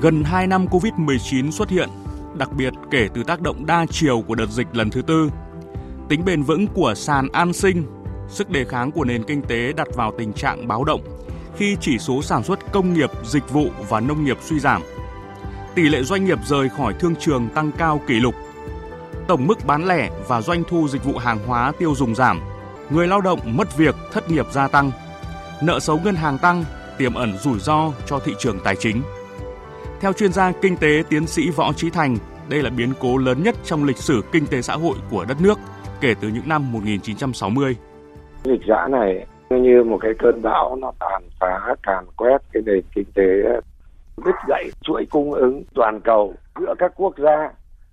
Gần 2 năm Covid-19 xuất hiện, đặc biệt kể từ tác động đa chiều của đợt dịch lần thứ tư, tính bền vững của sàn an sinh, sức đề kháng của nền kinh tế đặt vào tình trạng báo động khi chỉ số sản xuất công nghiệp, dịch vụ và nông nghiệp suy giảm. Tỷ lệ doanh nghiệp rời khỏi thương trường tăng cao kỷ lục. Tổng mức bán lẻ và doanh thu dịch vụ hàng hóa tiêu dùng giảm. Người lao động mất việc, thất nghiệp gia tăng. Nợ xấu ngân hàng tăng, tiềm ẩn rủi ro cho thị trường tài chính. Theo chuyên gia kinh tế tiến sĩ Võ Trí Thành, đây là biến cố lớn nhất trong lịch sử kinh tế xã hội của đất nước kể từ những năm 1960. Dịch giã này như một cái cơn bão nó tàn phá càn quét cái nền kinh tế đứt gãy chuỗi cung ứng toàn cầu giữa các quốc gia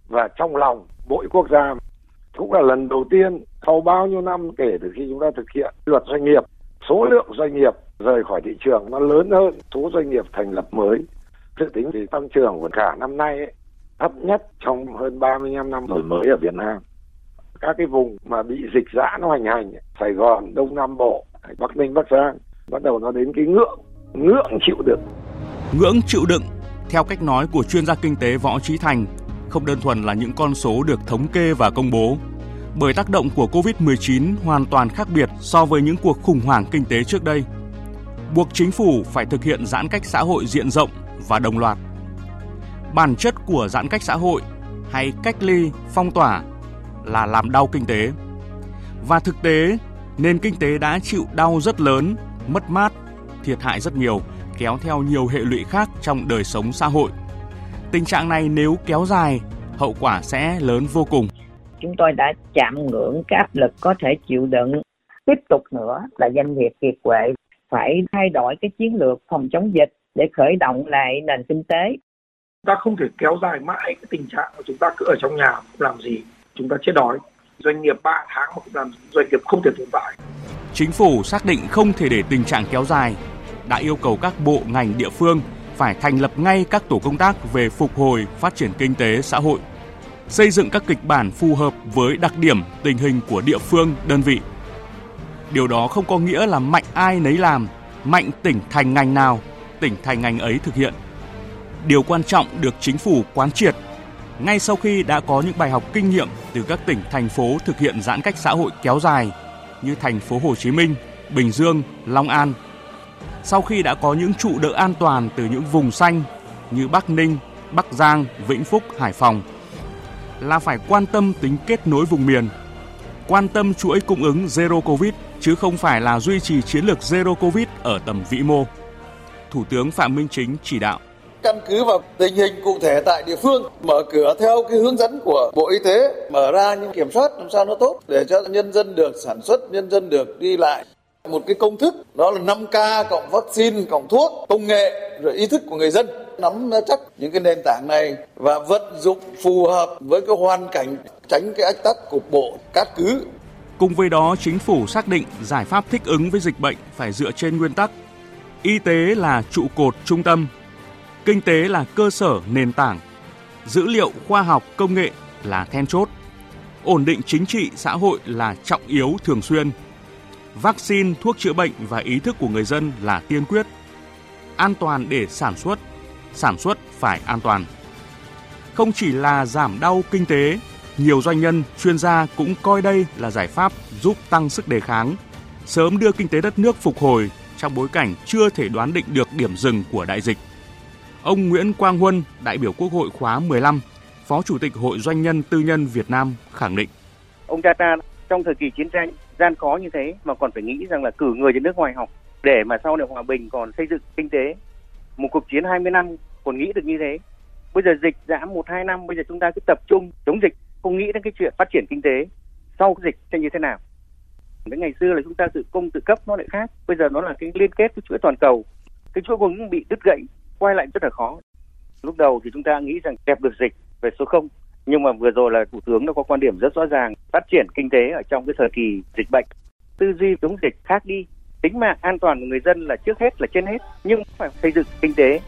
và trong lòng mỗi quốc gia cũng là lần đầu tiên sau bao nhiêu năm kể từ khi chúng ta thực hiện luật doanh nghiệp số lượng doanh nghiệp rời khỏi thị trường nó lớn hơn số doanh nghiệp thành lập mới dự tính thì tăng trưởng của cả năm nay ấy, thấp nhất trong hơn 35 năm đổi mới ở Việt Nam. Các cái vùng mà bị dịch dã nó hành hành Sài Gòn Đông Nam Bộ Bắc Ninh Bắc Giang bắt đầu nó đến cái ngưỡng ngưỡng chịu đựng. Ngưỡng chịu đựng theo cách nói của chuyên gia kinh tế Võ Trí Thành không đơn thuần là những con số được thống kê và công bố. Bởi tác động của Covid-19 hoàn toàn khác biệt so với những cuộc khủng hoảng kinh tế trước đây. Buộc chính phủ phải thực hiện giãn cách xã hội diện rộng và đồng loạt. Bản chất của giãn cách xã hội hay cách ly, phong tỏa là làm đau kinh tế. Và thực tế, nền kinh tế đã chịu đau rất lớn, mất mát, thiệt hại rất nhiều, kéo theo nhiều hệ lụy khác trong đời sống xã hội. Tình trạng này nếu kéo dài, hậu quả sẽ lớn vô cùng. Chúng tôi đã chạm ngưỡng cái áp lực có thể chịu đựng. Tiếp tục nữa là doanh nghiệp kiệt quệ phải thay đổi cái chiến lược phòng chống dịch để khởi động lại nền kinh tế. Ta không thể kéo dài mãi cái tình trạng của chúng ta cứ ở trong nhà không làm gì, chúng ta chết đói. Doanh nghiệp 3 tháng mà không làm doanh nghiệp không thể tồn tại. Chính phủ xác định không thể để tình trạng kéo dài, đã yêu cầu các bộ ngành địa phương phải thành lập ngay các tổ công tác về phục hồi phát triển kinh tế xã hội, xây dựng các kịch bản phù hợp với đặc điểm tình hình của địa phương, đơn vị. Điều đó không có nghĩa là mạnh ai nấy làm, mạnh tỉnh thành ngành nào, tỉnh thành ngành ấy thực hiện. Điều quan trọng được chính phủ quán triệt ngay sau khi đã có những bài học kinh nghiệm từ các tỉnh thành phố thực hiện giãn cách xã hội kéo dài như thành phố Hồ Chí Minh, Bình Dương, Long An, sau khi đã có những trụ đỡ an toàn từ những vùng xanh như Bắc Ninh, Bắc Giang, Vĩnh Phúc, Hải Phòng là phải quan tâm tính kết nối vùng miền, quan tâm chuỗi cung ứng Zero Covid chứ không phải là duy trì chiến lược Zero Covid ở tầm vĩ mô. Thủ tướng Phạm Minh Chính chỉ đạo. Căn cứ vào tình hình cụ thể tại địa phương mở cửa theo cái hướng dẫn của bộ y tế mở ra những kiểm soát làm sao nó tốt để cho nhân dân được sản xuất nhân dân được đi lại. Một cái công thức đó là 5K cộng vaccine cộng thuốc công nghệ rồi ý thức của người dân. Nắm chắc những cái nền tảng này và vận dụng phù hợp với cái hoàn cảnh tránh cái ách tắc cục bộ cát cứ. Cùng với đó, chính phủ xác định giải pháp thích ứng với dịch bệnh phải dựa trên nguyên tắc y tế là trụ cột trung tâm, kinh tế là cơ sở nền tảng, dữ liệu khoa học công nghệ là then chốt, ổn định chính trị xã hội là trọng yếu thường xuyên – vaccine, thuốc chữa bệnh và ý thức của người dân là tiên quyết. An toàn để sản xuất, sản xuất phải an toàn. Không chỉ là giảm đau kinh tế, nhiều doanh nhân, chuyên gia cũng coi đây là giải pháp giúp tăng sức đề kháng, sớm đưa kinh tế đất nước phục hồi trong bối cảnh chưa thể đoán định được điểm dừng của đại dịch. Ông Nguyễn Quang Huân, đại biểu Quốc hội khóa 15, Phó Chủ tịch Hội Doanh nhân Tư nhân Việt Nam khẳng định. Ông cha ta trong thời kỳ chiến tranh gian khó như thế mà còn phải nghĩ rằng là cử người đến nước ngoài học để mà sau này hòa bình còn xây dựng kinh tế một cuộc chiến 20 năm còn nghĩ được như thế bây giờ dịch giảm một hai năm bây giờ chúng ta cứ tập trung chống dịch không nghĩ đến cái chuyện phát triển kinh tế sau dịch sẽ như thế nào cái ngày xưa là chúng ta tự cung tự cấp nó lại khác. Bây giờ nó là cái liên kết với chuỗi toàn cầu. Cái chuỗi cung bị đứt gãy, quay lại rất là khó. Lúc đầu thì chúng ta nghĩ rằng kẹp được dịch về số không, nhưng mà vừa rồi là thủ tướng nó có quan điểm rất rõ ràng, phát triển kinh tế ở trong cái thời kỳ dịch bệnh. Tư duy chống dịch khác đi, tính mạng an toàn của người dân là trước hết, là trên hết, nhưng phải xây dựng kinh tế.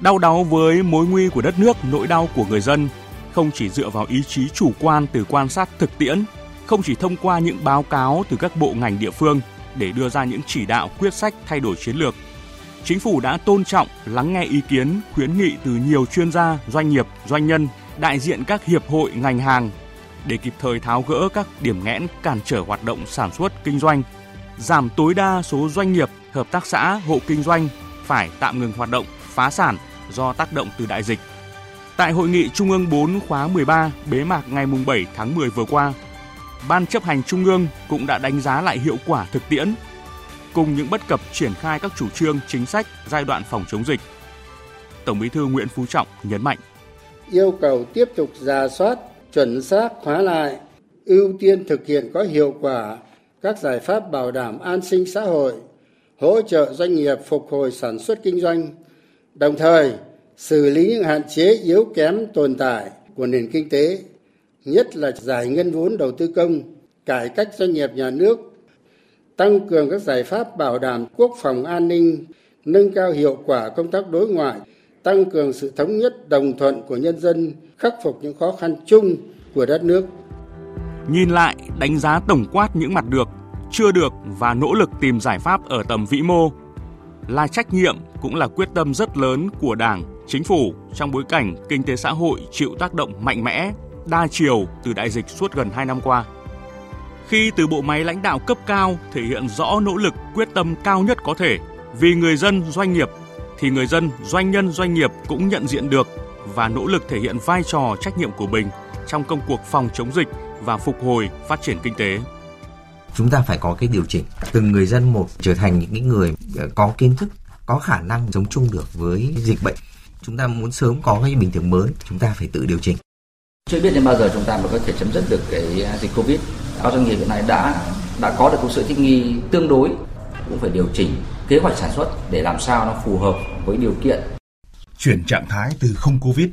Đau đáu với mối nguy của đất nước, nỗi đau của người dân, không chỉ dựa vào ý chí chủ quan từ quan sát thực tiễn không chỉ thông qua những báo cáo từ các bộ ngành địa phương để đưa ra những chỉ đạo quyết sách thay đổi chiến lược Chính phủ đã tôn trọng, lắng nghe ý kiến, khuyến nghị từ nhiều chuyên gia, doanh nghiệp, doanh nhân, đại diện các hiệp hội ngành hàng để kịp thời tháo gỡ các điểm nghẽn cản trở hoạt động sản xuất kinh doanh, giảm tối đa số doanh nghiệp, hợp tác xã, hộ kinh doanh phải tạm ngừng hoạt động, phá sản do tác động từ đại dịch. Tại hội nghị Trung ương 4 khóa 13 bế mạc ngày 7 tháng 10 vừa qua, Ban chấp hành Trung ương cũng đã đánh giá lại hiệu quả thực tiễn cùng những bất cập triển khai các chủ trương chính sách giai đoạn phòng chống dịch. Tổng Bí thư Nguyễn Phú Trọng nhấn mạnh: Yêu cầu tiếp tục giả soát, chuẩn xác hóa lại, ưu tiên thực hiện có hiệu quả các giải pháp bảo đảm an sinh xã hội, hỗ trợ doanh nghiệp phục hồi sản xuất kinh doanh, đồng thời xử lý những hạn chế yếu kém tồn tại của nền kinh tế, nhất là giải ngân vốn đầu tư công, cải cách doanh nghiệp nhà nước, tăng cường các giải pháp bảo đảm quốc phòng an ninh, nâng cao hiệu quả công tác đối ngoại, tăng cường sự thống nhất đồng thuận của nhân dân, khắc phục những khó khăn chung của đất nước. Nhìn lại, đánh giá tổng quát những mặt được, chưa được và nỗ lực tìm giải pháp ở tầm vĩ mô là trách nhiệm cũng là quyết tâm rất lớn của Đảng, chính phủ trong bối cảnh kinh tế xã hội chịu tác động mạnh mẽ, đa chiều từ đại dịch suốt gần 2 năm qua. Khi từ bộ máy lãnh đạo cấp cao thể hiện rõ nỗ lực, quyết tâm cao nhất có thể vì người dân, doanh nghiệp, thì người dân, doanh nhân, doanh nghiệp cũng nhận diện được và nỗ lực thể hiện vai trò trách nhiệm của mình trong công cuộc phòng chống dịch và phục hồi phát triển kinh tế. Chúng ta phải có cái điều chỉnh, từng người dân một trở thành những cái người ờ, có kiến thức, có khả năng sống chung được với dịch bệnh. Chúng ta muốn sớm có cái bình thường mới, chúng ta phải tự điều chỉnh chưa biết đến bao giờ chúng ta mới có thể chấm dứt được cái à, dịch covid. Các doanh nghiệp hiện nay đã đã có được một sự thích nghi tương đối, cũng phải điều chỉnh kế hoạch sản xuất để làm sao nó phù hợp với điều kiện. Chuyển trạng thái từ không covid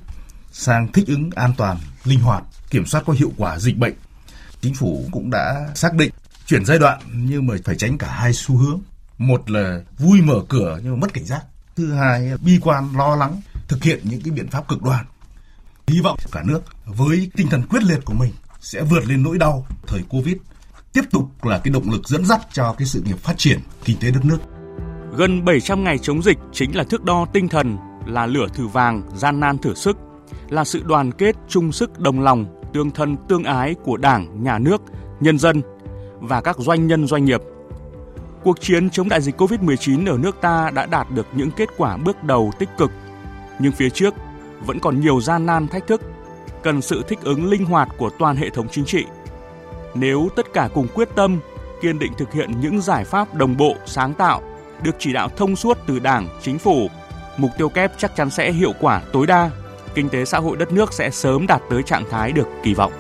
sang thích ứng an toàn, linh hoạt, kiểm soát có hiệu quả dịch bệnh. Chính phủ cũng đã xác định chuyển giai đoạn nhưng mà phải tránh cả hai xu hướng. Một là vui mở cửa nhưng mà mất cảnh giác. Thứ hai, bi quan, lo lắng thực hiện những cái biện pháp cực đoan hy vọng cả nước với tinh thần quyết liệt của mình sẽ vượt lên nỗi đau thời covid tiếp tục là cái động lực dẫn dắt cho cái sự nghiệp phát triển kinh tế đất nước gần 700 ngày chống dịch chính là thước đo tinh thần là lửa thử vàng gian nan thử sức là sự đoàn kết chung sức đồng lòng tương thân tương ái của đảng nhà nước nhân dân và các doanh nhân doanh nghiệp. Cuộc chiến chống đại dịch COVID-19 ở nước ta đã đạt được những kết quả bước đầu tích cực, nhưng phía trước vẫn còn nhiều gian nan thách thức, cần sự thích ứng linh hoạt của toàn hệ thống chính trị. Nếu tất cả cùng quyết tâm, kiên định thực hiện những giải pháp đồng bộ, sáng tạo, được chỉ đạo thông suốt từ Đảng, Chính phủ, mục tiêu kép chắc chắn sẽ hiệu quả tối đa, kinh tế xã hội đất nước sẽ sớm đạt tới trạng thái được kỳ vọng.